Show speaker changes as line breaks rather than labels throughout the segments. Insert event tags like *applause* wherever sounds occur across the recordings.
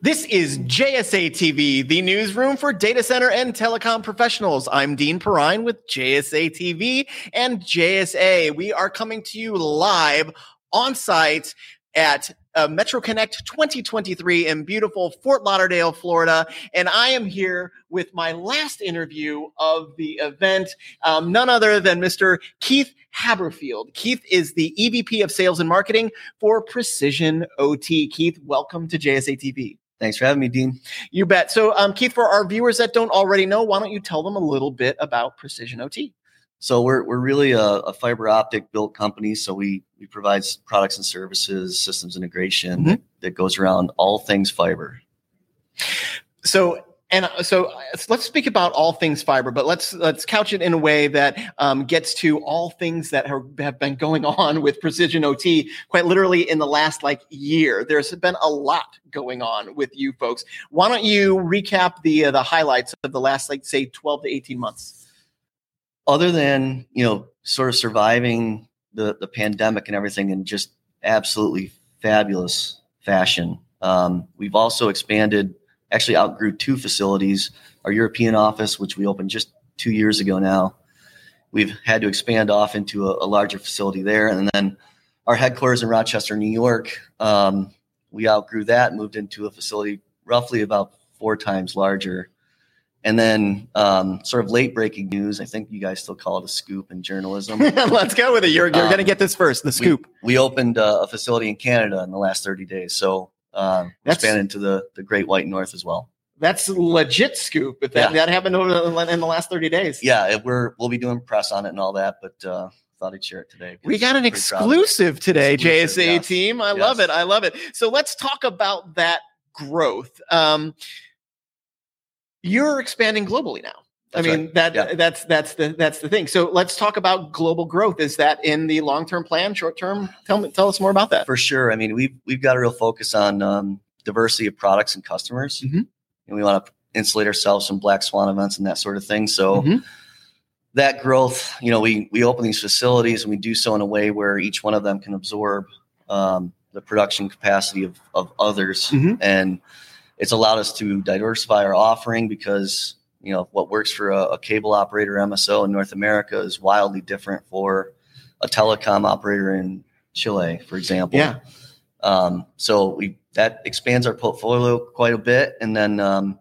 This is JSA TV, the newsroom for data center and telecom professionals. I'm Dean Perrine with JSA TV and JSA. We are coming to you live on site at uh, Metro Connect 2023 in beautiful Fort Lauderdale, Florida. And I am here with my last interview of the event, um, none other than Mr. Keith Habberfield. Keith is the EVP of Sales and Marketing for Precision OT. Keith, welcome to JSA TV.
Thanks for having me, Dean.
You bet. So, um, Keith, for our viewers that don't already know, why don't you tell them a little bit about Precision OT?
So we're we're really a, a fiber optic built company. So we we provide products and services, systems integration
Mhm.
that, that goes around all things fiber.
So, and uh, so uh, let's speak about all things fiber, but let's let's couch it in a way that um, gets to all things that have, have been going *laughs* on with Precision OT. Quite literally, in the last like year, there's been a lot going on with you folks. Why don't you recap the uh, the highlights of the last like say 12 to 18 months?
Other than you know, sort of surviving the the pandemic and everything in just absolutely fabulous fashion. Um, we've also expanded, actually outgrew two facilities. Our European office, which we opened just two years ago now, we've had to expand off into a, a larger facility there, and then our headquarters in Rochester, New York. Um, we outgrew that, moved into a facility roughly about four times larger. And then, um, sort of late breaking news. I think you guys still call it a scoop in journalism. *laughs*
let's go with it. You're you're
Um,
gonna get this first. The scoop.
We opened uh, a facility in Canada in the last 30 days. So um,
That's-
expanded into the, the Great White North as well.
That's legit scoop. If that,
Yeah.
that happened over the, in the last 30 days.
Yeah, it- we're we'll be doing press on it and all that, but uh, thought I'd share it today.
We got an
Pretty proud of it.
exclusive today,
Exclusive,
JSA
yes.
team. I love it. I love it. So let's talk about that growth. Um, you're expanding globally now. I mean
right.
that
Yeah.
that's that's the that's the thing. So let's talk about global growth. Is that in the long term plan, short term? Tell me, tell us more about that.
For sure. I mean, we've we've got a real focus on um, diversity of products and customers,
Mhm.
and we want to insulate ourselves from black swan events and that sort of thing. So
Mhm.
that growth, you know, we we open these facilities and we do so in a way where each one of them can absorb um, the production capacity of of others,
Mhm.
and it's allowed us to diversify our offering because you know what works for a, a cable operator MSO in North America is wildly different for a telecom operator in Chile, for example.
Yeah.
Um, so we that expands our portfolio quite a bit, and then um,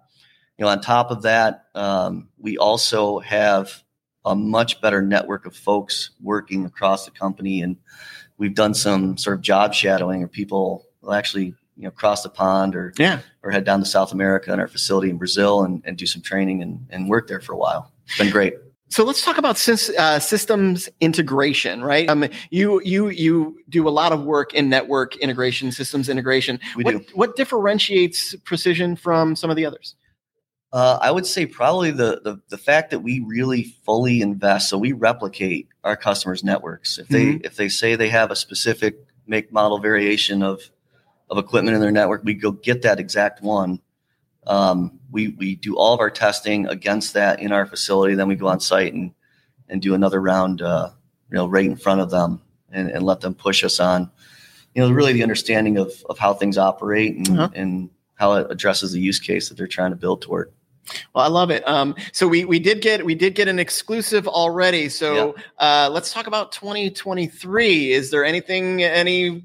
you know on top of that, um, we also have a much better network of folks working across the company, and we've done some sort of job shadowing, or people will actually you know cross the pond or
Yeah.
or head down to South America in our facility in Brazil and, and do some training and, and work there for a while. It's been great.
So let's talk about uh, systems integration, right? Um, you you you do a lot of work in network integration, systems integration.
We
what,
do.
What differentiates Precision from some of the others?
Uh, I would say probably the, the the fact that we really fully invest, so we replicate our customers' networks. If they if they say they have a specific make model variation of of equipment in their network, we go get that exact one. Um, we we do all of our testing against that in our facility. Then we go on site and and do another round, uh, you know, right in front of them and, and let them push us on, you know, really the understanding of of how things operate and,
Uh-huh.
and how it addresses the use case that they're trying to build toward.
Well, I love it. Um, so we we did get we did get an exclusive already. So uh, let's talk about 2023. Is there anything any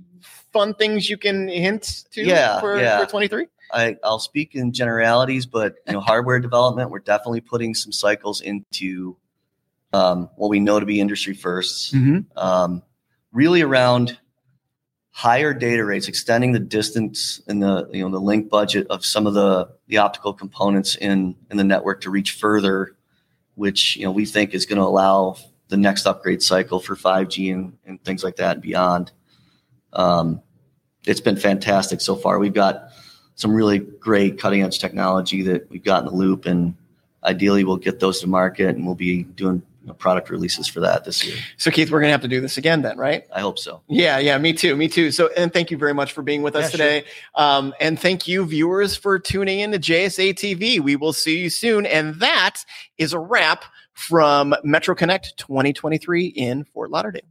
fun things you can hint to
Yeah,
for,
yeah.
for 23?
I, I'll speak in generalities, but you know, *laughs* hardware development, we're definitely putting some cycles into um, what we know to be industry firsts.
Mm-hmm.
Um, really around higher data rates, extending the distance and the you know the link budget of some of the the optical components in in the network to reach further, which you know we think is going to allow the next upgrade cycle for 5G and, and things like that and beyond. Um, it's been fantastic so far. We've got some really great cutting edge technology that we've got in the loop, and ideally we'll get those to market, and we'll be doing you know, product releases for that this year.
So Keith, we're gonna have to do this again then, right?
I hope so.
Yeah, yeah, me too, me too. So, and thank you very much for being with us
Yeah, sure.
today. Um, and thank you, viewers, for tuning in to JSA TV. We will see you soon. And that is a wrap from Metro Connect 2023 in Fort Lauderdale.